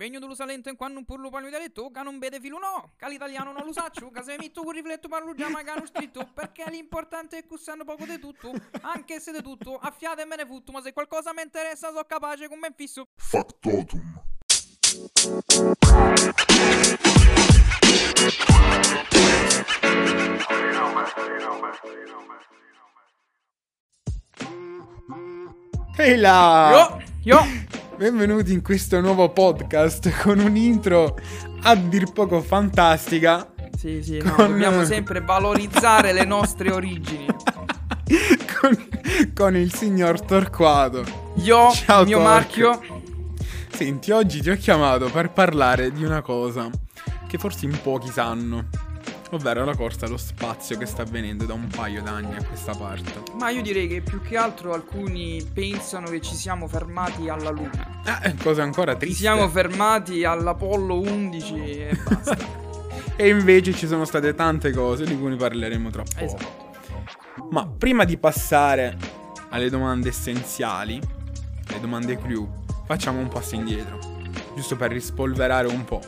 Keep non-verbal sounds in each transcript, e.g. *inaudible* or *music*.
Vegno dello Salento in quando un purlo palmi detto che non vede filo no, che l'italiano non lo saccio, che se mi metto con rifletto parlo già ma che hanno scritto, perché l'importante è che sanno poco di tutto, anche se di tutto, affiate e me ne futto, ma se qualcosa mi interessa so capace con me fisso. Factotum. Ehi là! Io, io, Benvenuti in questo nuovo podcast con un intro a dir poco fantastica. sì sì, no, Con- dobbiamo sempre valorizzare le nostre origini. *laughs* con, con il signor Torquato. Io, Ciao, il mio Torque. marchio, Senti, oggi ti ho chiamato per parlare di una cosa che forse in pochi sanno. Ovvero la corsa allo spazio che sta avvenendo da un paio d'anni a questa parte. ma io direi che più che altro alcuni pensano che ci siamo fermati alla Luna. Eh, cosa ancora Ci triste. siamo fermati all'Apollo 11 e basta. *laughs* E invece ci sono state tante cose di cui ne parleremo tra poco. esatto. Ma prima di passare alle domande essenziali, le domande crew, facciamo un passo indietro, giusto per rispolverare un po'.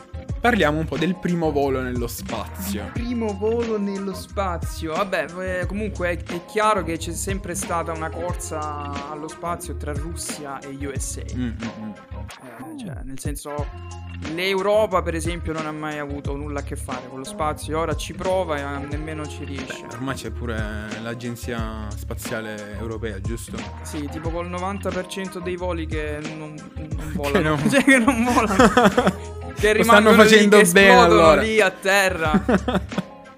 Parliamo un po' del primo volo nello spazio. Primo volo nello spazio. Vabbè, eh, comunque è, è chiaro che c'è sempre stata una corsa allo spazio tra Russia e USA. Mm, mm, mm. Eh, cioè, nel senso, l'Europa, per esempio, non ha mai avuto nulla a che fare con lo spazio. Ora ci prova e nemmeno ci riesce. Ormai c'è pure l'agenzia spaziale europea, giusto? Sì, tipo col 90% dei voli che non, non *laughs* volano. non- *laughs* Cioè, che non volano. *laughs* che rimangono stanno lì, facendo che bene, allora. lì a terra.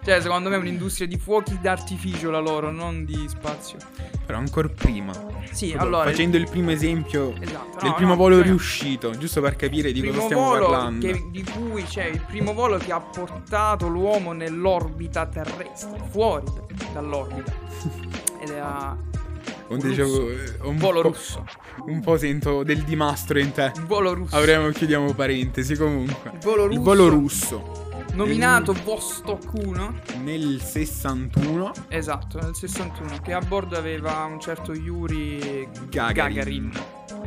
Cioè, secondo me è un'industria di fuochi d'artificio la loro, non di spazio. Però ancora prima. Sì, Proprio allora. Facendo il primo esempio Esatto, del no, primo no, volo cioè, riuscito, giusto per capire di cosa stiamo parlando. che- di cui c'è il primo volo che ha portato l'uomo nell'orbita terrestre, fuori dall'orbita. *laughs* Ed era Un eh, un volo po'- russo. Un po' sento del dimastro in te. Un volo russo. Avremo, chiudiamo parentesi comunque. Il volo russo. Il volo russo. Nominato Vostok 1. Nel 61 Esatto, nel 61. Che a bordo aveva un certo Yuri Gagarin.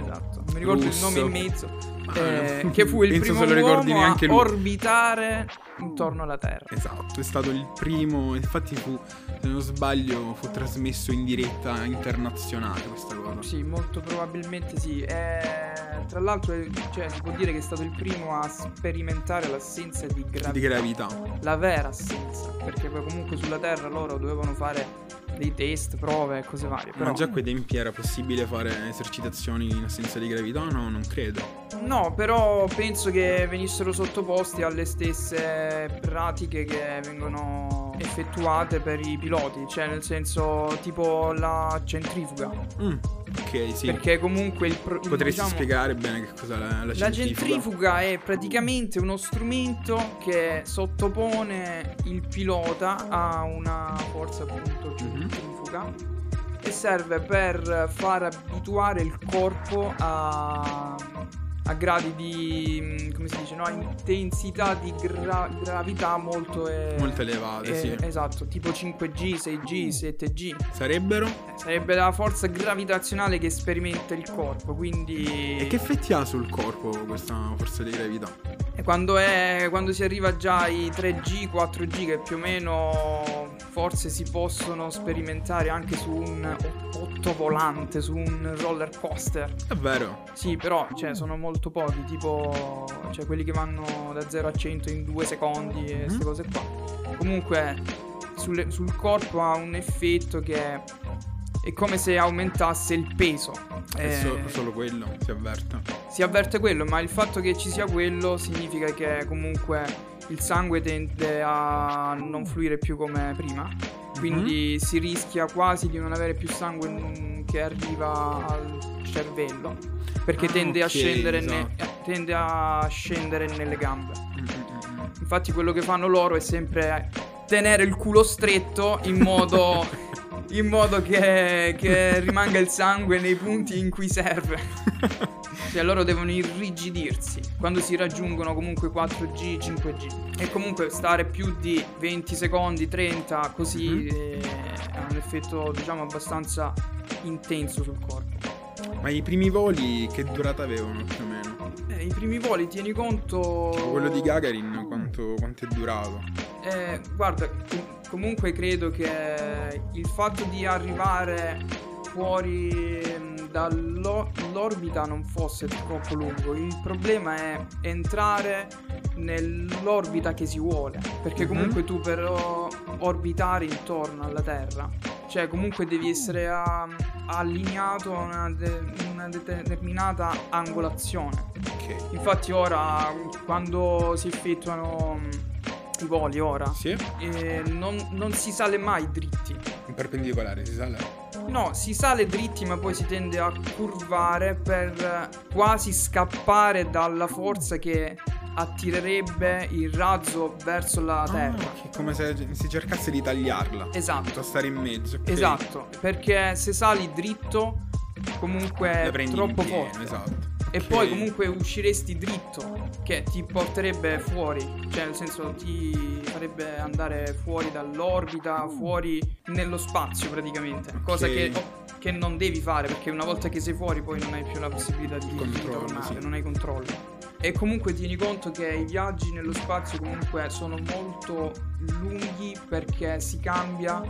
Esatto. Mi ricordo Russo. il nome in mezzo. Ma- eh, che fu il primo uomo a lui. orbitare intorno alla Terra. Esatto, è stato il primo. Infatti fu, se non sbaglio, fu trasmesso in diretta internazionale questa cosa. Sì, molto probabilmente sì. Eh, tra l'altro, eh, cioè, si può dire che è stato il primo a sperimentare l'assenza di gravità. Di gravità. La vera assenza. Perché poi comunque sulla Terra loro dovevano fare dei test, prove e cose varie. Però Ma già quei tempi era possibile fare esercitazioni in assenza di gravità? No, non credo. No, però penso che venissero sottoposti alle stesse pratiche che vengono effettuate per i piloti, cioè nel senso tipo la centrifuga. Mm, ok, sì. Perché comunque il pro- Potresti diciamo, spiegare bene che cos'è la, la La centrifuga? centrifuga è praticamente uno strumento che sottopone il pilota a una forza appunto Mhm. centrifuga e serve per far abituare il corpo a, a gradi di mm, come si dice no intensità di gra- gravità molto, eh, Molto elevate, eh, sì. esatto tipo 5G 6G 7G Sarebbero? sarebbe la forza gravitazionale che sperimenta il corpo quindi E che effetti ha sul corpo questa forza di gravità? E quando, è, quando si arriva già ai 3G, 4G, che più o meno forse si possono sperimentare anche su un ottovolante, su un roller coaster. Davvero? Sì, però cioè, sono molto pochi, tipo cioè, quelli che vanno da 0 a 100 in 2 secondi e queste Mhm. cose qua. Comunque sulle- sul corpo ha un effetto che è, è come se aumentasse il peso. È Eh, so- solo quello, si avverte. si avverte quello, ma il fatto che ci sia quello significa che comunque il sangue tende a non fluire più come prima. Quindi si rischia quasi di non avere più sangue che arriva al cervello. Perché Ah, tende, a ok, scendere ne- esatto. eh, tende a scendere nelle gambe. Mm, mm, mm, mm. Infatti, quello che fanno loro è sempre tenere il culo stretto in modo. *laughs* in modo che, che rimanga il sangue nei punti in cui serve. *laughs* Cioè loro devono irrigidirsi quando si raggiungono comunque 4G, 5G. E comunque stare più di 20 secondi, 30, così Mhm. eh, ha un effetto diciamo abbastanza intenso sul corpo. Ma i primi voli che durata avevano più o meno? Eh, I primi voli, tieni conto... Quello di Gagarin, quanto, quanto è durato? Eh, guarda, com- comunque credo che il fatto di arrivare fuori mm, dall'orbita non fosse troppo lungo. Il problema è entrare nell'orbita che si vuole. Perché Mhm. comunque tu per oh, orbitare intorno alla Terra, cioè comunque devi essere ah, allineato a una, de- una determinata angolazione. Ok. Infatti ora quando si effettuano i voli ora Sì? eh, non, non si sale mai dritti. In perpendicolare si sale? No, si sale dritti ma poi si tende a curvare per eh, quasi scappare dalla forza che attirerebbe il razzo verso la terra. Ah, che è come se si cercasse di tagliarla. Esatto, Da stare in mezzo. ok. esatto, perché se sali dritto comunque è troppo pieno, forte. Esatto. E poi comunque usciresti dritto, che ti porterebbe fuori, cioè nel senso ti farebbe andare fuori dall'orbita, fuori nello spazio praticamente, cosa che, che non devi fare perché una volta che sei fuori poi non hai più la possibilità di, di tornare, sì. non hai controllo. E comunque tieni conto che i viaggi nello spazio comunque sono molto lunghi perché si cambia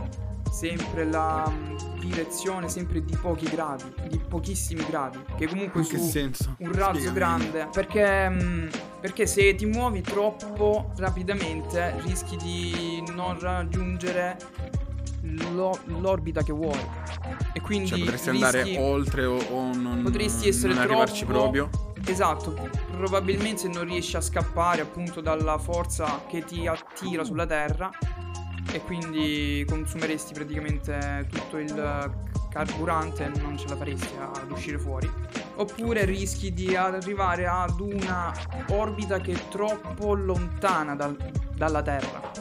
sempre la mm, direzione, sempre di pochi gradi, di pochissimi gradi, che comunque che su senso? un razzo Spiegami. grande perché, mm, perché se ti muovi troppo rapidamente rischi di non raggiungere lo- l'orbita che vuoi e quindi Cioè potresti rischi- andare oltre o, o non, potresti essere non arrivarci troppo- proprio. esatto probabilmente non riesci a scappare appunto dalla forza che ti attira sulla terra e quindi consumeresti praticamente tutto il carburante e non ce la faresti ad uscire fuori oppure rischi di arrivare ad una orbita che è troppo lontana dal- dalla terra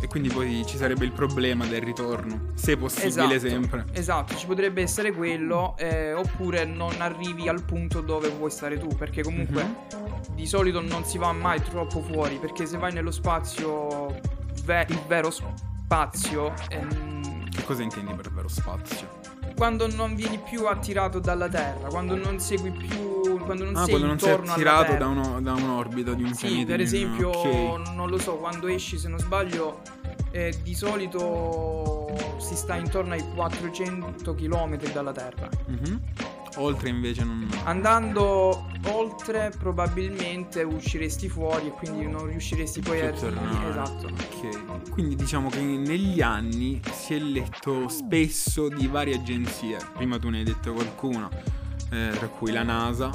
E quindi poi ci sarebbe il problema del ritorno. Se possibile esatto, sempre. esatto, ci potrebbe essere quello eh, oppure non arrivi al punto dove vuoi stare tu perché comunque Mhm. di solito non si va mai troppo fuori perché se vai nello spazio ve- il vero spazio ehm, Che cosa intendi per vero spazio? quando non vieni più attirato dalla terra quando non segui più quando non ah, sei quando non sei attirato da, uno- da un'orbita di un sì pianeta. per esempio ok. non lo so quando esci se non sbaglio eh, di solito si sta intorno ai 400 km dalla terra Mhm. Oltre invece non. Andando oltre probabilmente usciresti fuori e quindi non riusciresti poi a tornare. Esatto. Ok. Quindi diciamo che negli anni si è letto spesso di varie agenzie. Prima tu ne hai detto qualcuno, eh, tra cui la NASA,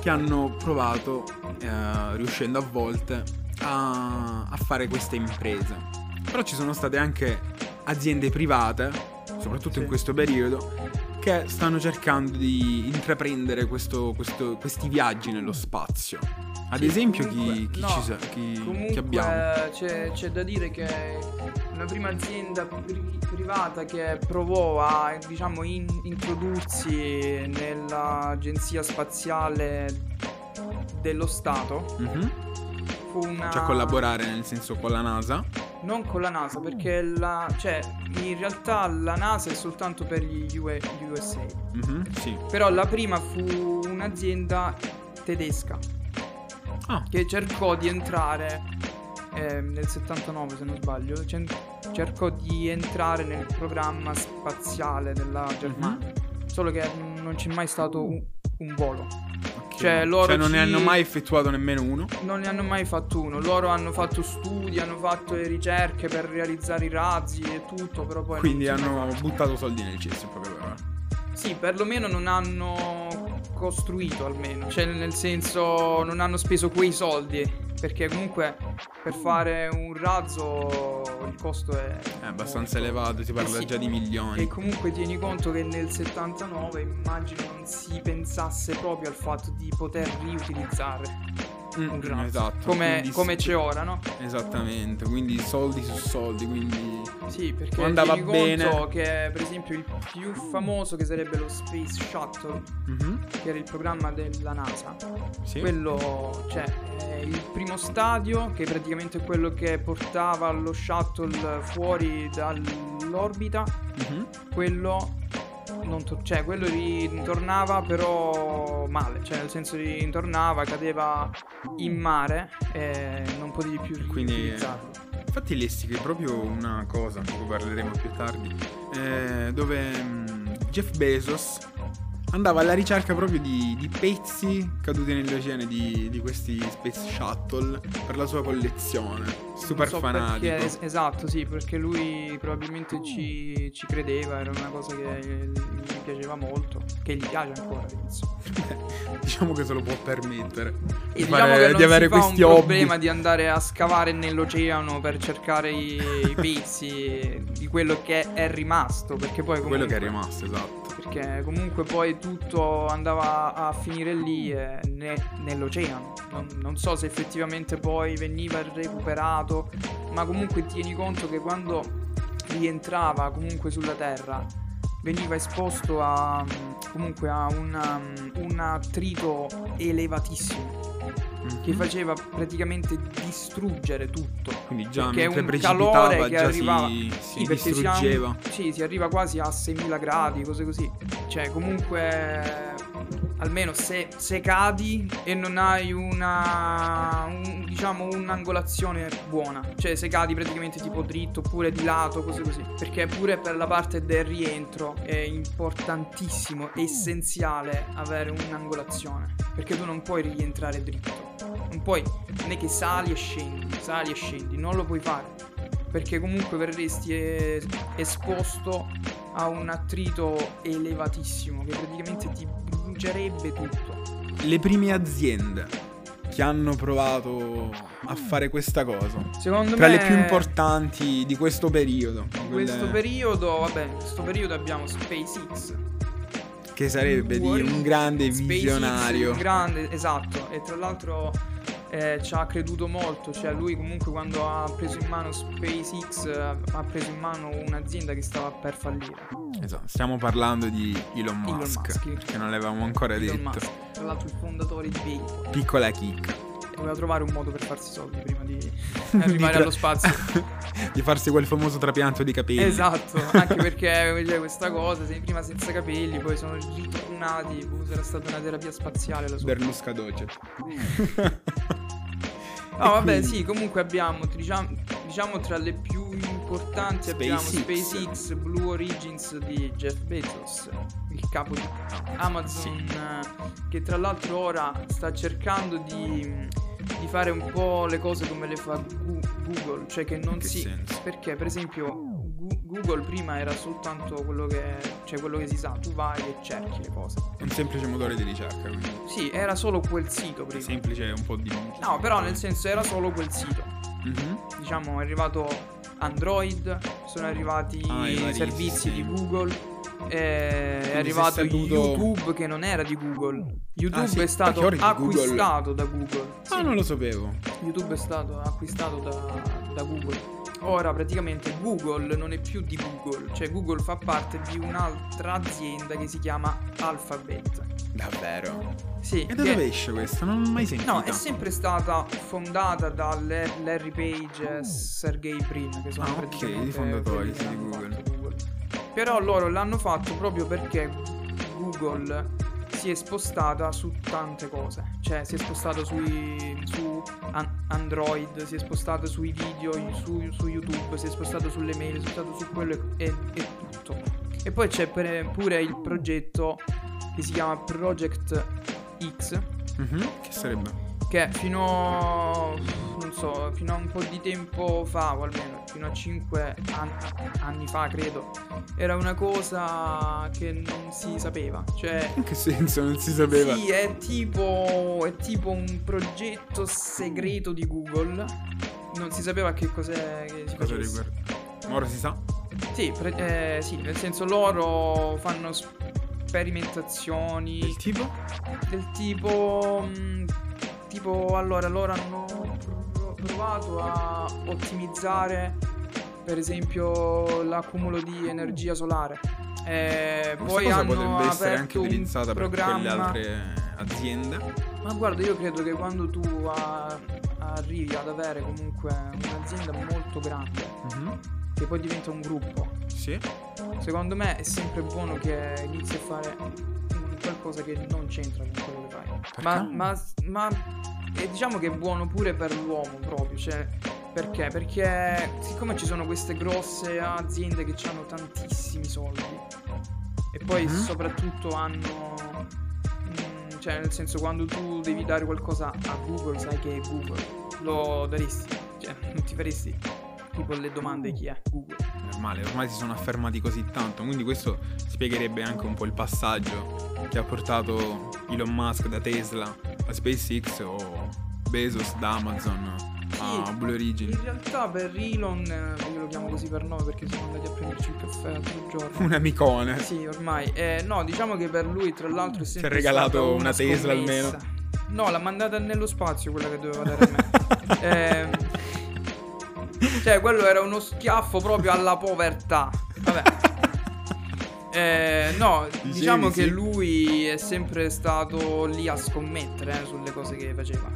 che hanno provato, eh, riuscendo a volte, a, a fare queste imprese. Però ci sono state anche aziende private, soprattutto Sì. in questo periodo, che stanno cercando di intraprendere questo- questo- questi viaggi nello spazio. Ad Sì, esempio, comunque- chi, chi no, ci sa- chi- Comunque chi abbiamo? C'è, c'è da dire che una prima azienda pri- privata che provò a diciamo in- introdursi nell'agenzia spaziale dello Stato Mhm. fu una Cioè collaborare nel senso con la NASA. Non con la NASA perché la, cioè in realtà la NASA è soltanto per gli UE USA Mhm, Sì. però la prima fu un'azienda tedesca Ah, che cercò di entrare eh, nel 79 se non sbaglio cercò di entrare nel programma spaziale della Germania. Solo che non c'è mai stato un, un volo. Cioè, loro non ne ci- hanno mai effettuato nemmeno uno. non ne hanno mai fatto uno loro hanno fatto studi hanno fatto le ricerche per realizzare i razzi e tutto però poi Quindi non hanno buttato soldi nel cesso, poche parole. sì perlomeno non hanno costruito almeno cioè nel senso non hanno speso quei soldi perché comunque per fare un razzo il costo è È abbastanza molto- elevato, si parla Eh sì. già di milioni. E comunque tieni conto che nel 79 immagino non si pensasse proprio al fatto di poter riutilizzare Mm, un razzo. esatto. Come, come c'è ora, no? Esattamente, quindi soldi su soldi, quindi... Sì, perché Andava tieni bene. che per esempio il più famoso che sarebbe lo Space Shuttle, Mhm, che era il programma della NASA, Sì. quello cioè il primo stadio che praticamente è quello che portava lo shuttle fuori dall'orbita Mhm. quello non to- cioè quello ritornava però male, cioè nel senso ritornava, cadeva in mare e non potevi più Quindi-. Infatti lessi che proprio una cosa, di cui parleremo più tardi, eh, dove mm, Jeff Bezos andava alla ricerca proprio di, di pezzi caduti nell'oceano di, di questi Space Shuttle per la sua collezione. Super so fanatico. perché- es- esatto, sì, perché lui probabilmente ci, ci credeva, era una cosa che gli piaceva molto, che gli piace ancora, penso. *laughs* diciamo che se lo può permettere. E di, diciamo fare- che non di avere si fa un questi hobby. problema di andare a scavare nell'oceano per cercare i, i pezzi di quello che è rimasto, perché poi comunque... Quello che è rimasto, esatto. Perché comunque poi tutto andava a finire lì eh, ne- nell'oceano. Non, non so se effettivamente poi veniva recuperato, ma comunque tieni conto che quando rientrava comunque sulla Terra veniva esposto a comunque a una- un attrito elevatissimo che Mhm. faceva praticamente distruggere tutto. Quindi già perché è mentre un calore che arrivava- si, Sì, si perché si distruggeva. sì, si arriva quasi a 6000 gradi, cose così. Cioè, comunque, almeno se, se cadi e non hai una, un- diciamo, un'angolazione buona. Cioè, se cadi praticamente tipo dritto oppure di lato, cose così. Perché pure per la parte del rientro è importantissimo, essenziale avere un'angolazione. Perché tu non puoi rientrare dritto. Non puoi, è che sali e scendi, sali e scendi, non lo puoi fare perché comunque verresti es- esposto a un attrito elevatissimo che praticamente ti brucierebbe tutto. Le prime aziende che hanno provato a fare questa cosa. Secondo Tra me le più importanti di questo periodo. quelle questo periodo, vabbè, in questo periodo abbiamo SpaceX. che sarebbe di un grande SpaceX, visionario. un grande, esatto, e tra l'altro eh, ci ha creduto molto, cioè lui comunque quando ha preso in mano SpaceX eh, ha preso in mano un'azienda che stava per fallire. Esatto, stiamo parlando di Elon Elon Musk, Musk. che non l'avevamo ancora Elon detto. Musk, tra l'altro il fondatore di PayPal. Piccola chicca. Doveva trovare un modo per farsi soldi prima di *laughs* arrivare Di allo spazio. *laughs* di farsi quel famoso trapianto di capelli. esatto, anche *laughs* perché c'è questa cosa, sei prima senza capelli, poi sono ritornati, boh, sarà stata una terapia spaziale la sua. Berlusca Doce. No, vabbè, sì, comunque abbiamo, diciamo, diciamo tra le più importanti abbiamo SpaceX. Blue Origins di Jeff Bezos, il capo di Amazon, eh, che tra l'altro ora sta cercando di, di fare un po' le cose come le fa Gu- Google, cioè che non che si... senso? Perché per esempio Gu- Google prima era soltanto quello che, cioè quello che si sa, tu vai e cerchi le cose. Un semplice motore di ricerca, quindi. Sì, era solo quel sito prima. Semplice un po' di... No, però nel senso era solo quel sito. Mhm. diciamo è arrivato Android, sono arrivati Ah, i servizi di. Google, eh, è arrivato è saputo- YouTube che non era di Google. YouTube Ah, sì, è stato di Google. acquistato da Google. Ah, Sì, non lo sapevo. YouTube è stato acquistato da, da Google. Ora praticamente Google non è più di Google, cioè Google fa parte di un'altra azienda che si chiama Alphabet. Davvero? Sì, E da che- dove esce questa? Non l'ho mai sentita. No, è sempre stata fondata da Larry Page e Sergey Brin, che sono Ah, ok, praticamente i fondatori, di hanno Google. Google. Però loro l'hanno fatto proprio perché Google si è spostata su tante cose. Cioè, si è spostata sui, su an- Android, si è spostata sui video, su, su YouTube, si è spostata sulle mail, si è spostata su quello e, e tutto. E poi c'è pure il progetto che si chiama Project X, Mhm, Che sarebbe? che fino non so, fino a un po' di tempo fa, o almeno fino a 5 anni fa, credo, era una cosa che non si sapeva. Cioè, In che senso non si sapeva? sì, è tipo è tipo un progetto segreto di Google. Non si sapeva che cos'è che si Cosa facesse. riguarda? Ora si sa? Sì, pre- eh, sì, nel senso loro fanno sperimentazioni Del tipo? del tipo mh, tipo allora loro hanno provato a ottimizzare per esempio l'accumulo di energia solare Eh, Questa poi cosa potrebbe essere anche utilizzata per quelle programma altre aziende. ma guarda io credo che quando tu a- arrivi ad avere comunque un'azienda molto grande Mhm. che poi diventa un gruppo Sì. Secondo me è sempre buono che inizi a fare qualcosa che non c'entra con quello che fai. Ma, ma, ma e diciamo che è buono pure per l'uomo proprio, cioè perché? Perché siccome ci sono queste grosse aziende che hanno tantissimi soldi e poi Mhm. soprattutto hanno mm, cioè nel senso quando tu devi dare qualcosa a Google sai che è Google, lo daresti, cioè *laughs* non ti faresti tipo le domande chi è Google. Normale, ormai si sono affermati così tanto, quindi questo spiegherebbe anche un po' il passaggio che ha portato Elon Musk da Tesla a SpaceX o Bezos da Amazon a Blue Origin. In realtà per Elon, eh, io lo chiamo così per nome perché siamo andati a prenderci il caffè l'altro giorno. Un amicone. Sì, ormai. Eh, no, diciamo che per lui, tra l'altro, è Ti ha sempre regalato stata una Tesla scommessa. almeno? No, l'ha mandata nello spazio quella che doveva dare a me. *laughs* Ehm, cioè, quello era uno schiaffo proprio alla povertà. Vabbè. Eh, no, Dicevi, diciamo sì. che lui è sempre stato lì a scommettere eh, sulle cose che faceva.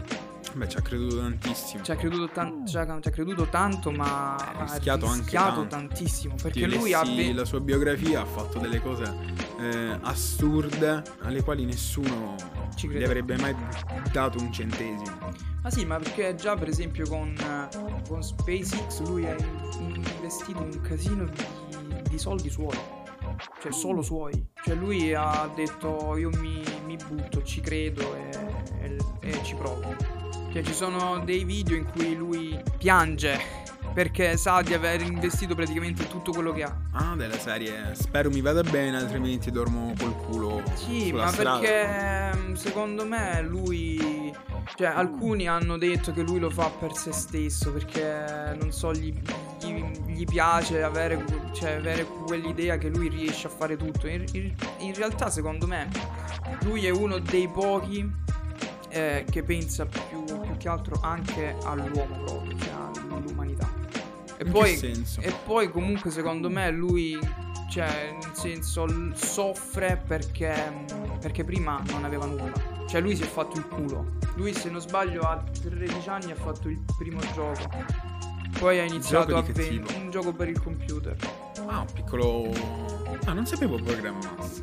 Beh, ci ha creduto tantissimo. Ci ha creduto, tan- ci ha- ci ha creduto tanto, ma Ha ha rischiato anche rischiato tanto. tantissimo. Perché lui ha. lessi ve- la sua biografia, ha fatto delle cose eh, assurde alle quali nessuno Ci gli avrebbe mai dato un centesimo. Ma sì, ma perché già per esempio con, con SpaceX lui ha in- investito un casino di, di soldi suoi. Cioè, solo suoi. Cioè, lui ha detto: Io mi, mi butto, ci credo e, e- e ci provo. Cioè, ci sono dei video in cui lui piange perché sa di aver investito praticamente tutto quello che ha. Ah, della serie spero mi vada bene, altrimenti dormo col culo Sì, ma strada. perché secondo me lui. Cioè, alcuni hanno detto che lui lo fa per se stesso perché non so, gli, gli- gli piace avere, cioè, avere quell'idea che lui riesce a fare tutto. In, in- in realtà, secondo me, lui è uno dei pochi eh, che pensa più, più che altro anche all'uomo proprio, cioè all'umanità. E poi, e poi comunque secondo me lui, cioè nel senso, soffre perché, perché prima non aveva nulla. Cioè lui si è fatto il culo. Lui se non sbaglio a 13 anni ha fatto il primo gioco. Poi ha iniziato a vendere un gioco per il computer. Ah, un piccolo... Ah, non sapevo programmasse.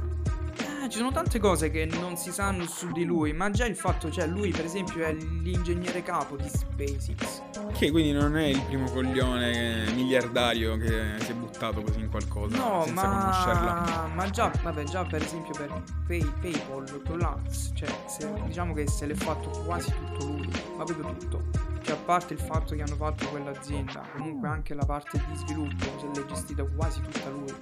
Eh, ci sono tante cose che non si sanno su di lui, ma già il fatto, cioè lui per esempio è l'ingegnere capo di SpaceX. Che quindi non è il primo coglione miliardario che si è buttato così in qualcosa No, senza conoscerla. ma, ma già, vabbè, già per esempio per Pay- PayPal, là, s- cioè, se- diciamo che se l'è fatto quasi tutto lui, ma proprio tutto. Cioè, a parte il fatto che hanno fatto quell'azienda, comunque anche la parte di sviluppo se l'è gestita quasi tutta lui.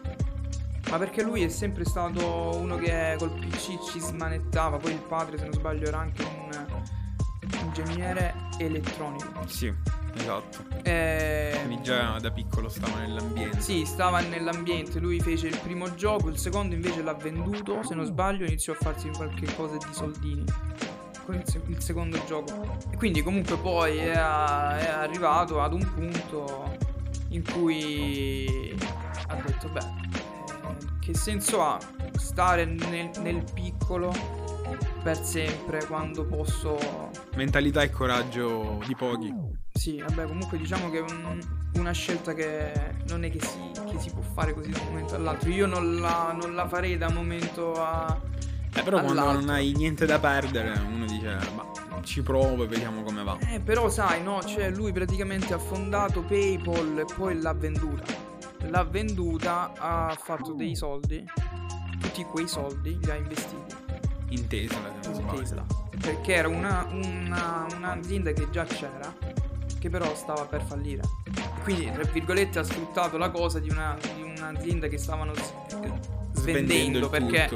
Ma perché lui è sempre stato uno che col PC ci smanettava, poi il padre, se non sbaglio, era anche un ingegnere elettronico. Sì, esatto. E... Quindi già da piccolo stava nell'ambiente. Sì, stava nell'ambiente, lui fece il primo gioco, il secondo invece l'ha venduto, se non sbaglio iniziò a farsi qualche cosa di soldini con il, il secondo gioco. E quindi comunque poi è, a- è arrivato ad un punto in cui ha detto, beh, eh, che senso ha stare nel, nel piccolo per sempre quando posso Mentalità e coraggio di pochi. Sì, vabbè, comunque diciamo che è un- una scelta che non è che si, che si può fare così da un momento all'altro. Io non la, non la farei da un momento a. Eh, però quando all'altro. non hai niente da perdere, uno dice, ma ci provo e vediamo come va. Eh, però sai, no, cioè lui praticamente ha fondato PayPal e poi l'ha venduta. L'ha venduta, ha fatto dei soldi. Tutti quei soldi li ha investiti In Tesla, se non in. Tesla. Perché era una- una- un'azienda che già c'era, che però stava per fallire. Quindi, tra virgolette, ha sfruttato la cosa di, una- di un'azienda che stavano s- svendendo perché,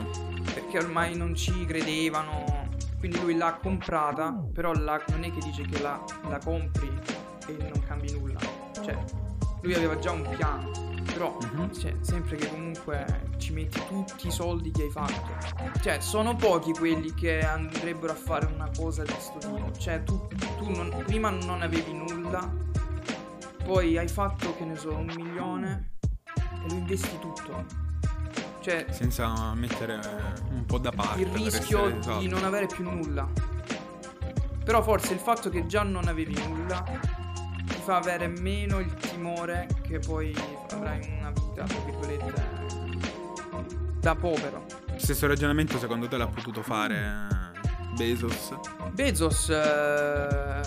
perché ormai non ci credevano. Quindi lui l'ha comprata, però la- non è che dice che la, la compri e non cambi nulla. Cioè, lui aveva già un piano. Però, Mhm. cioè, sempre che comunque ci metti tutti i soldi che hai fatto. Cioè, sono pochi quelli che andrebbero a fare una cosa di sto tipo. Cioè, tu, tu non- prima non avevi nulla, poi hai fatto, che ne so, un milione e lo investi tutto. Cioè, Senza mettere un po' da parte. il rischio essere esatto. di non avere più nulla. Però forse il fatto che già non avevi nulla ti fa avere meno il timore che poi avrai una vita, tra virgolette, da povero. Stesso ragionamento secondo te l'ha potuto fare eh, Bezos? Bezos, eh,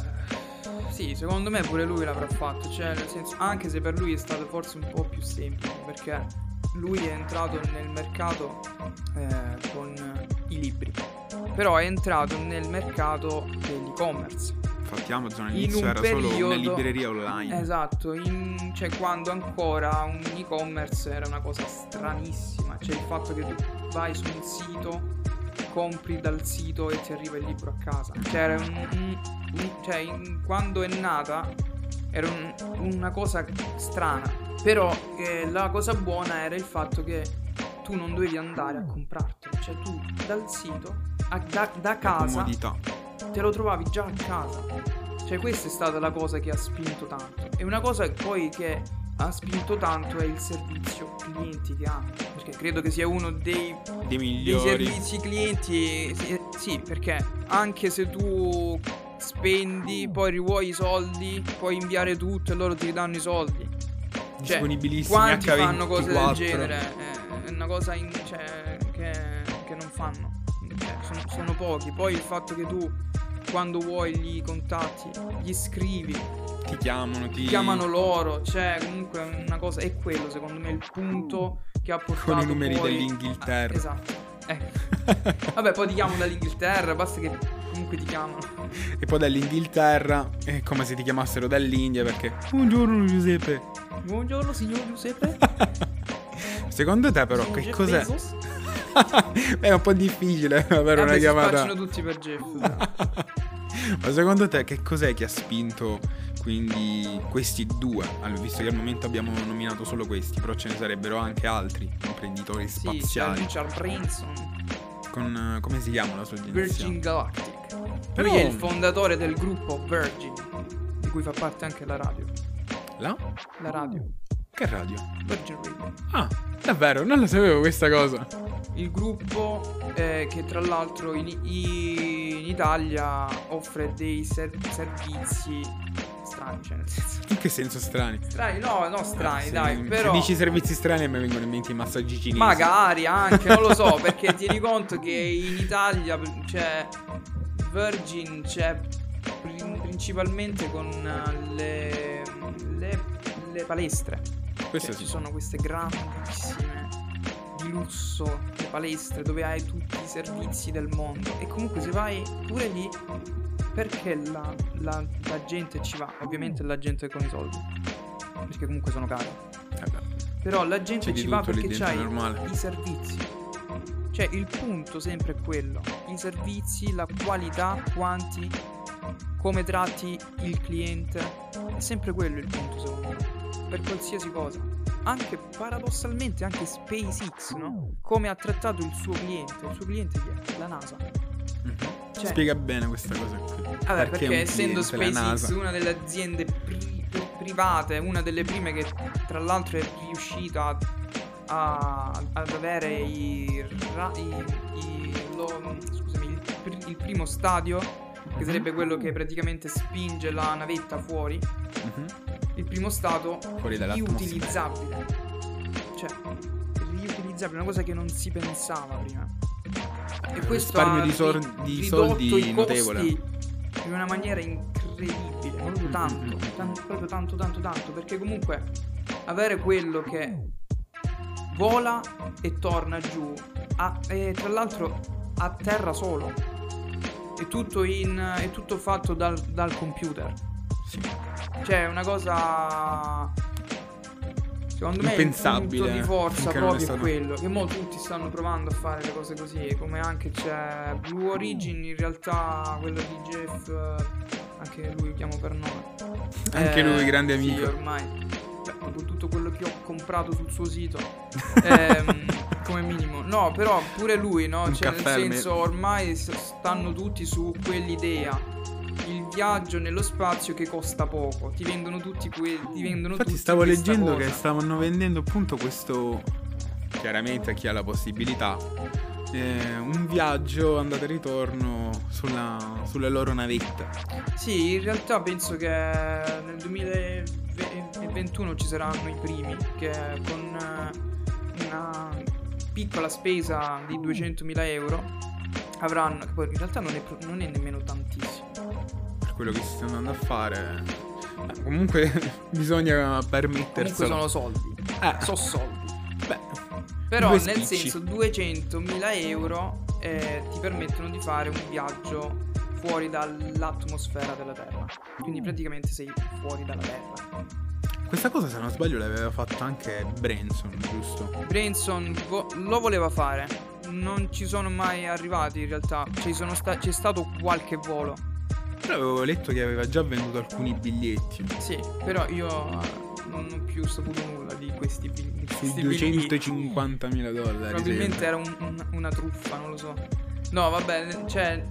sì, secondo me pure lui l'avrà fatto, cioè nel senso, anche se per lui è stato forse un po' più semplice, perché lui è entrato nel mercato eh, con i libri, però è entrato nel mercato dell'e-commerce. Infatti Amazon all'inizio era periodo, solo una libreria online. Esatto, in, cioè quando ancora un e-commerce era una cosa stranissima, cioè il fatto che tu vai su un sito, compri dal sito e ti arriva il libro a casa. Cioè, era un, un, cioè in, quando è nata era una cosa strana, però eh, la cosa buona era il fatto che tu non dovevi andare a comprartelo, cioè tu dal sito, a, da, da casa, te lo trovavi già a casa. Cioè questa è stata la cosa che ha spinto tanto. E una cosa poi che ha spinto tanto è il servizio clienti che hanno. Perché credo che sia uno dei, dei migliori dei servizi clienti. Sì, sì, perché anche se tu spendi, poi rivuoi i soldi, puoi inviare tutto e loro ti ridanno i soldi. Cioè, Disponibilissimi quanti H24. fanno cose del genere? È una cosa in, cioè, che, che, non fanno. Sono, pochi. Poi il fatto che tu quando vuoi li contatti, gli scrivi, ti chiamano, ti... ti chiamano loro, cioè comunque una cosa è quello secondo me il punto che ha portato con i numeri poi... dell'Inghilterra. Ah, esatto. Eh. *laughs* Vabbè, poi ti chiamano dall'Inghilterra, basta che comunque ti chiamano. E poi dall'Inghilterra è come se ti chiamassero dall'India perché Buongiorno Giuseppe. Buongiorno signor Giuseppe. *laughs* Secondo te però signor che Jeff cos'è? *laughs* è un po' difficile *laughs* avere eh una beh, chiamata. Si tutti per Jeff. *laughs* Ma secondo te che cos'è che ha spinto quindi questi due? Visto che al momento abbiamo nominato solo questi, però ce ne sarebbero anche altri imprenditori sì, spaziali. Sì, Richard Branson. Con come si chiama la sua agenzia? Virgin Galactic. Però... Lui è il fondatore del gruppo Virgin, di cui fa parte anche la radio. La? La radio. Che radio? Virgin Radio. Ah, davvero? Non lo sapevo questa cosa. Il gruppo eh, che tra l'altro in, in, Italia offre dei ser- servizi strani, cioè nel senso... In che senso strani? Strani, no, no strani, eh, dai, però... Se dici servizi strani a me vengono in mente i massaggi cinesi. Magari anche, non lo so, *laughs* perché tieni conto che in Italia c'è Virgin, c'è principalmente con le, le, le palestre. Sì. Ci sono queste grandissime di lusso, le palestre dove hai tutti i servizi del mondo. E comunque se vai pure lì, perché la, la, la gente ci va? Ovviamente la gente con i soldi. Perché comunque sono cari. Eh Però la gente C'è ci va perché c'hai normale. i servizi. Cioè il punto sempre è quello. I servizi, la qualità, quanti, come tratti il cliente. È sempre quello il punto secondo me per qualsiasi cosa. Anche paradossalmente, anche SpaceX, no? Come ha trattato il suo cliente. Il suo cliente chi è? La NASA. Mm-hmm. Cioè, Spiega bene questa cosa qui. Vabbè, perché, perché essendo SpaceX una delle aziende pri- private, una delle prime che tra l'altro è riuscita a, ad avere i, ra- i, i lo, scusami, il, il, primo stadio, che sarebbe quello che praticamente spinge la navetta fuori. Mm-hmm il primo stato riutilizzabile. Cioè, riutilizzabile, una cosa che non si pensava prima. E questo risparmio ha di, sor- di soldi i notevole. in una maniera incredibile, proprio tanto, tanto, proprio tanto, tanto, tanto, perché comunque avere quello che vola e torna giù, a, e tra l'altro a terra solo, è tutto, in, è tutto fatto dal, dal computer. Sì. Cioè, è una cosa. Secondo me il punto di forza proprio è stato... quello. Che mo tutti stanno provando a fare le cose così. Come anche c'è Blue Origin, in realtà quello di Jeff. Anche lui chiamo per nome. Anche eh, lui, grande amico. Sì, ormai. Beh, dopo tutto quello che ho comprato sul suo sito. *laughs* ehm, come minimo. No, però pure lui, no? Un cioè, nel senso, me... ormai stanno tutti su quell'idea il viaggio nello spazio che costa poco. Ti vendono tutti quelli. Ti vendono Infatti, tutti stavo leggendo cosa. che stavano vendendo appunto questo. Chiaramente a chi ha la possibilità. Eh, un viaggio andata e ritorno sulla, sulle loro navette. Sì, in realtà penso che nel 2021 ci saranno i primi che con eh, una piccola spesa di 200.000 euro avranno, che poi in realtà non è, non è nemmeno tantissimo. Per quello che si sta andando a fare... Beh, comunque *laughs* bisogna permettersi. Comunque sono soldi. Eh. Sono soldi. Beh, Però nel spicci. senso 200.000 euro eh, ti permettono di fare un viaggio fuori dall'atmosfera della Terra. Quindi praticamente sei fuori dalla Terra. Questa cosa, se non sbaglio, l'aveva fatta anche Branson, giusto? Branson vo- lo voleva fare. Non ci sono mai arrivati in realtà. Ci sono sta- c'è stato qualche volo. Però avevo letto che aveva già venduto alcuni biglietti. Sì, però io non ho più saputo nulla di questi, bi- di Sui questi biglietti. 250.000 dollari. Probabilmente era un- un- una truffa, non lo so. No, vabbè, cioè,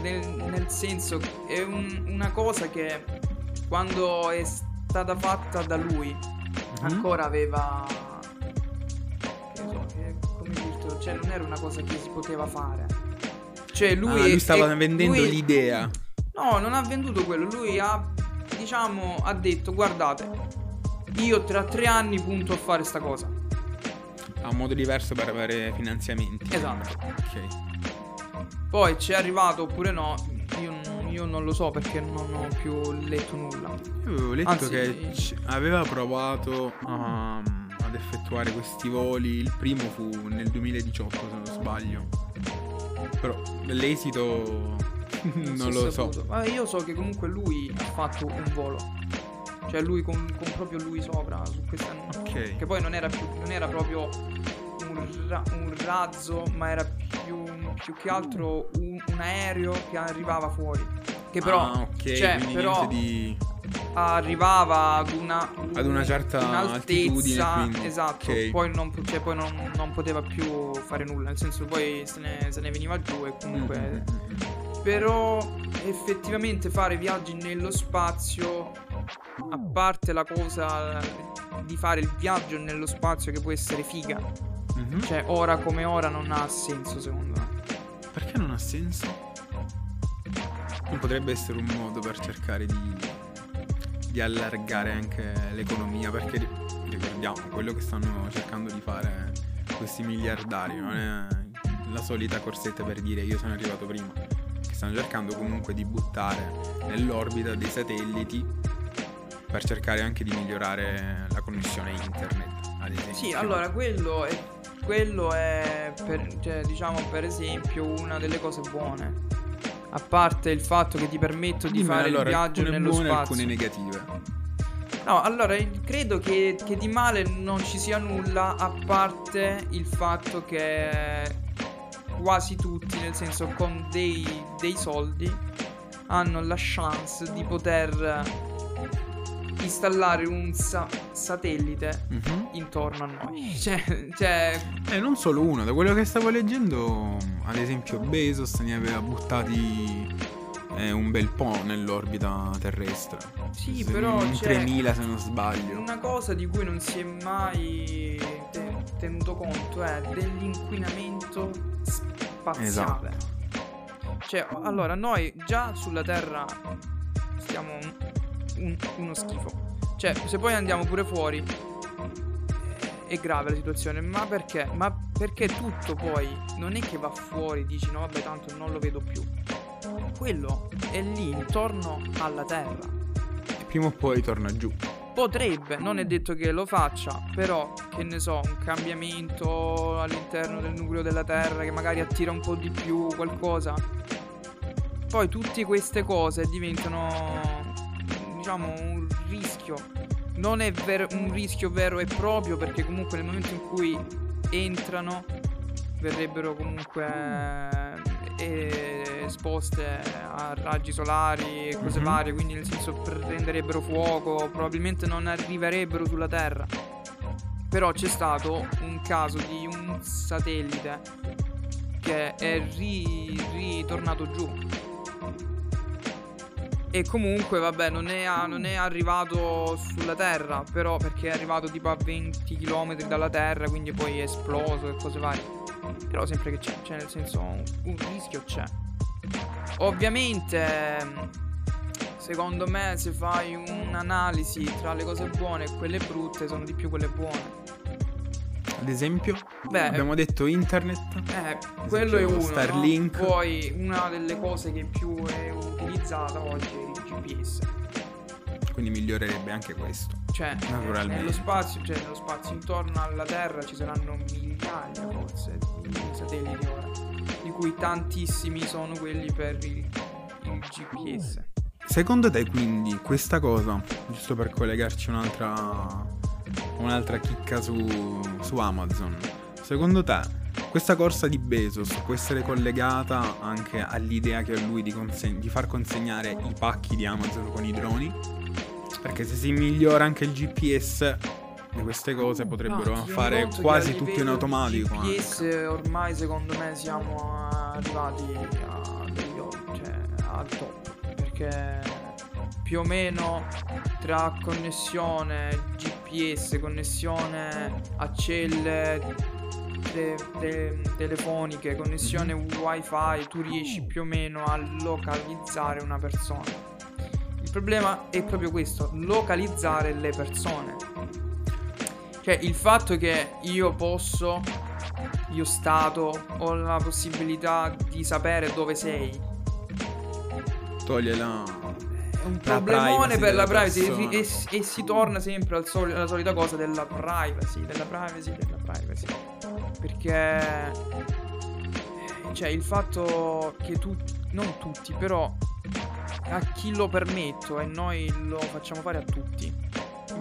nel, nel senso, è un- una cosa che quando è stata fatta da lui, Mhm. ancora aveva... Che so, che, come dirtelo, cioè non era una cosa che si poteva fare. Cioè lui... Ah, lui stava è- vendendo lui- l'idea. No, non ha venduto quello, lui ha, diciamo, ha detto, guardate, io tra tre anni punto a fare sta cosa. Ha un modo diverso per avere finanziamenti. Esatto. Ok. Poi c'è arrivato oppure no, io, non- io non lo so perché non ho più letto nulla. Io avevo letto Anzi- che c- aveva provato a- ad effettuare questi voli. Il primo fu nel 2018, se non sbaglio. Però l'esito *laughs* non lo so. saputo. Ma io so che comunque lui ha fatto un volo. Cioè lui con, con proprio lui sopra su questa Ok. Che poi non era più non era proprio un, ra- un razzo, ma era più, più che altro un, un aereo che arrivava fuori. Che però Ah, ok, cioè, però niente di... arrivava ad una, Ad una certa quindi. esatto. Ok. Poi, non, cioè, poi non, non poteva più fare nulla, nel senso poi se ne, se ne veniva giù e comunque. Mm, mm, mm. Però effettivamente fare viaggi nello spazio, a parte la cosa di fare il viaggio nello spazio che può essere figa, Mhm. cioè ora come ora non ha senso secondo me. Perché non ha senso? Non potrebbe essere un modo per cercare di, di allargare anche l'economia, perché ri- ricordiamo, quello che stanno cercando di fare questi miliardari non è la solita corsetta per dire io sono arrivato prima, stanno cercando comunque di buttare nell'orbita dei satelliti per cercare anche di migliorare la connessione internet, ad esempio. Sì, allora quello è, quello è per, cioè, diciamo per esempio una delle cose buone. A parte il fatto che ti permetto di Dimmi, fare allora, il viaggio nello buone spazio. alcune negative. No, allora credo che, che di male non ci sia nulla a parte il fatto che quasi tutti, nel senso con dei, dei soldi, hanno la chance di poter installare un sa- satellite Mhm. intorno a noi. Cioè, cioè E non solo uno, da quello che stavo leggendo, ad esempio Bezos ne aveva buttati eh, un bel po' nell'orbita terrestre. Sì, Se- però c'è 3000 se non sbaglio. una cosa di cui non si è mai tenuto conto è dell'inquinamento spaziale. Esatto. Cioè, allora, noi già sulla Terra stiamo un- un- uno schifo. Cioè, se poi andiamo pure fuori eh, è grave la situazione, ma perché? Ma perché tutto poi non è che va fuori, dici no, vabbè, tanto non lo vedo più. Quello è lì intorno alla Terra. E prima o poi torna giù. Potrebbe, non è detto che lo faccia, però che ne so, un cambiamento all'interno del nucleo della Terra che magari attira un po' di più qualcosa. Poi tutte queste cose diventano, diciamo, un rischio. Non è ver- un rischio vero e proprio perché comunque nel momento in cui entrano verrebbero comunque eh, esposte a raggi solari e cose Mhm. varie, quindi nel senso prenderebbero fuoco, probabilmente non arriverebbero sulla Terra. Però c'è stato un caso di un satellite che è ri- ritornato giù. E comunque, vabbè, non è, a- non è arrivato sulla Terra, però perché è arrivato tipo a 20 km dalla Terra, quindi poi è esploso e cose varie. Però sempre che c'è, cioè nel senso un rischio c'è. Ovviamente, secondo me, se fai un'analisi tra le cose buone e quelle brutte, sono di più quelle buone. Ad esempio, Beh, abbiamo detto internet. Eh, quello è uno. Starlink. No? Poi una delle cose che più è utilizzata oggi è il GPS. Quindi migliorerebbe anche questo. Cioè, Naturalmente. nello spazio, cioè nello spazio intorno alla Terra ci saranno migliaia forse di satelliti ora, cui tantissimi sono quelli per il, il GPS. Secondo te, quindi, questa cosa, giusto per collegarci un'altra, un'altra chicca su, su Amazon, secondo te questa corsa di Bezos può essere collegata anche all'idea che ha lui di, conse- di far consegnare i pacchi di Amazon con i droni? Perché se si migliora anche il GPS di queste cose potrebbero No, fare quasi tutto in automatico. GPS anche. ormai secondo me siamo arrivati a cioè, al top perché più o meno tra connessione GPS, connessione a celle te- te- telefoniche, connessione Mhm. wifi, tu riesci più o meno a localizzare una persona. Il problema è proprio questo, localizzare le persone. Cioè il fatto che io posso, io Stato, ho la possibilità di sapere dove sei. Toglie la... È un La problemone per la privacy persona. e, e- e si torna sempre al soli- alla solita cosa della privacy, della privacy, della privacy. Perché cioè il fatto che tu non tutti, però a chi lo permetto e noi lo facciamo fare a tutti.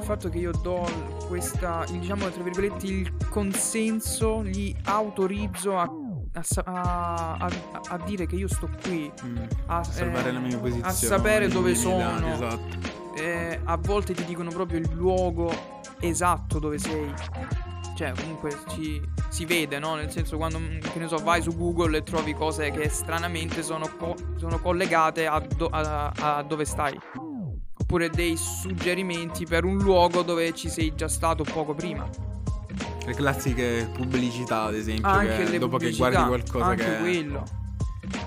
Il fatto che io do questa, diciamo tra virgolette, il consenso, gli autorizzo a, a a- a- dire che io sto qui, Mm, a, salvare eh, la mia posizione. a sapere dove sono. esatto. Eh, a volte ti dicono proprio il luogo esatto dove sei. Cioè, comunque ci, si vede, no? Nel senso, quando mm, che ne so, vai su Google e trovi cose che stranamente sono, co- sono collegate do- a dove stai. Oppure dei suggerimenti per un luogo dove ci sei già stato poco prima. Le classiche pubblicità, ad esempio, Anche che le dopo che guardi qualcosa anche che... quello.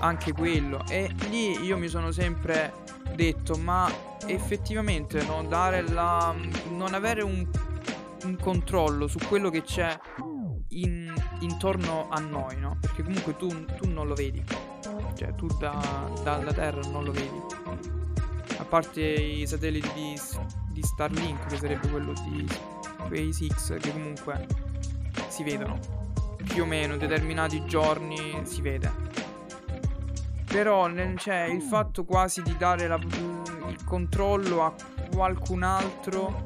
Anche quello. E lì io mi sono sempre detto, ma effettivamente no, dare la, non avere un, un controllo su quello che c'è in- intorno a noi, no? Perché comunque tu, tu non lo vedi. Cioè, tu da- dalla Terra non lo vedi. A parte i satelliti di, di Starlink, che sarebbe quello di SpaceX, che comunque si vedono più o meno determinati giorni si vede. Però c'è il fatto quasi di dare la- il controllo a qualcun altro.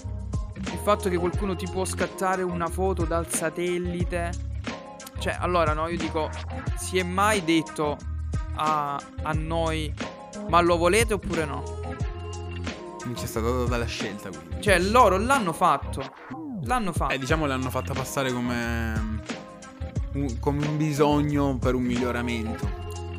Il fatto che qualcuno ti può scattare una foto dal satellite. Cioè, allora no, io dico, si è mai detto a, a noi, ma lo volete oppure no? Non c'è stata data la scelta, quindi. Cioè, loro l'hanno fatto. L'hanno fatto. Eh, diciamo l'hanno fatta passare come... un- come un bisogno per un miglioramento.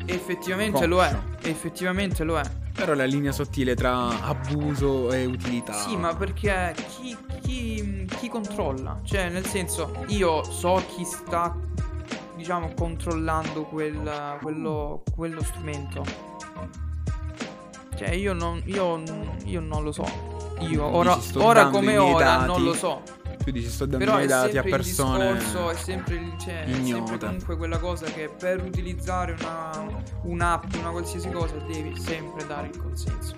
Effettivamente lo è. Conscio. Effettivamente lo è. Però la linea sottile tra abuso e utilità. Sì, ma perché chi, chi- chi controlla? Cioè, nel senso, io so chi sta, diciamo, controllando quel- quello, quello strumento. Cioè, io non, io, io non lo so. Io, ora, ora come ora, dati. non lo so. Tu dici sto dando Però i è dati a persone... discorso, è sempre, il- cioè, è sempre comunque quella cosa che per utilizzare una, un'app, una qualsiasi cosa, devi sempre dare il consenso.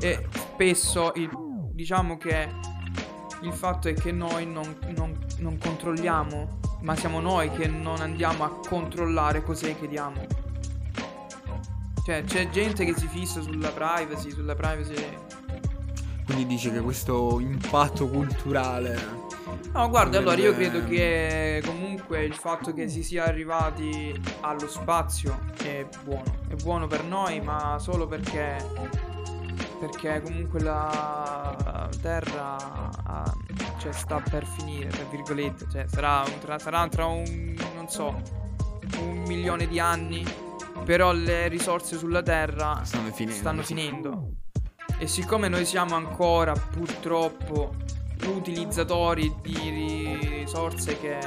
E spesso il- diciamo che il fatto è che noi non, non- non controlliamo, ma siamo noi che non andiamo a controllare cos'è che diamo. Cioè, c'è gente che si fissa sulla privacy, sulla privacy Quindi dici che questo impatto culturale... No, guarda, allora io credo che comunque il fatto che si sia arrivati allo spazio è buono. È buono per noi, ma solo perché. Perché comunque la Terra cioè, sta per finire, tra virgolette. Cioè, sarà, un- tra, sarà tra un. non so. un milione di anni. Però le risorse sulla Terra Stanno finendo. stanno finendo. E siccome noi siamo ancora purtroppo utilizzatori di risorse che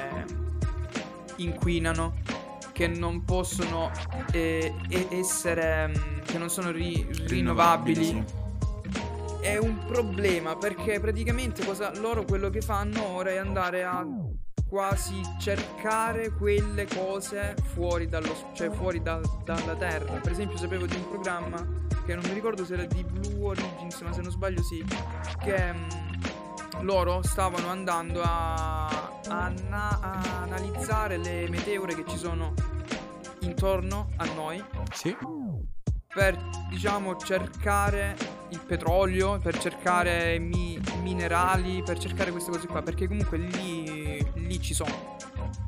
inquinano, che non possono eh, essere, mm, che non sono ri- rinnovabili. rinnovabili sì è un problema perché praticamente cosa, loro quello che fanno ora è andare a quasi cercare quelle cose fuori, dallo, cioè fuori da, dalla Terra. Per esempio sapevo di un programma che non mi ricordo se era di Blue Origins, ma se non sbaglio sì, che mh, mm, loro stavano andando a, a, a, a analizzare le meteore che ci sono intorno a noi. Sì per diciamo cercare il petrolio, per cercare mi- minerali, per cercare queste cose qua, perché comunque lì, lì ci sono.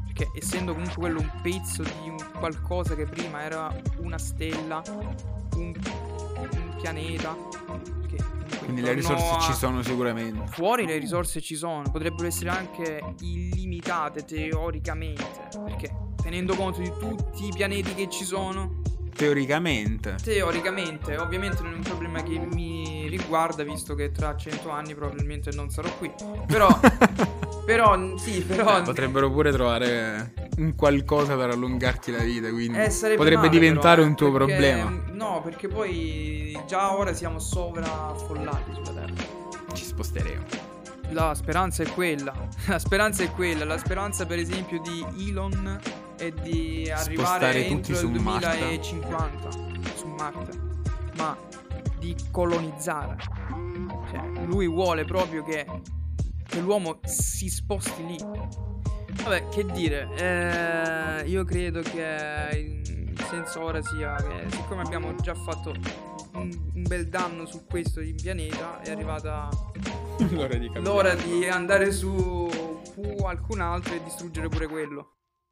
Perché essendo comunque quello un pezzo di un qualcosa che prima era una stella, un, un pianeta. Quindi le risorse a... ci sono sicuramente. Fuori le risorse ci sono, potrebbero essere anche illimitate teoricamente, perché tenendo conto di tutti i pianeti che ci sono, Teoricamente. Teoricamente, ovviamente non è un problema che mi riguarda, visto che tra cento anni probabilmente non sarò qui. Però, *laughs* però, sì, però. Eh, potrebbero pure trovare un qualcosa per allungarti la vita, quindi eh, potrebbe male, diventare però, un tuo perché, problema. No, perché poi già ora siamo sovraffollati sulla Terra. Ci sposteremo. La speranza è quella. *laughs* La speranza è quella. La speranza, per esempio, di Elon è di arrivare entro il 2050 su Marte, ma di colonizzare. Cioè, lui vuole proprio che, che l'uomo si sposti lì. Vabbè, che dire, eh, io credo che il senso ora sia che siccome abbiamo già fatto un, un bel danno su questo pianeta, è arrivata *laughs* l'ora di, l'ora di andare su qualcun altro e distruggere pure quello.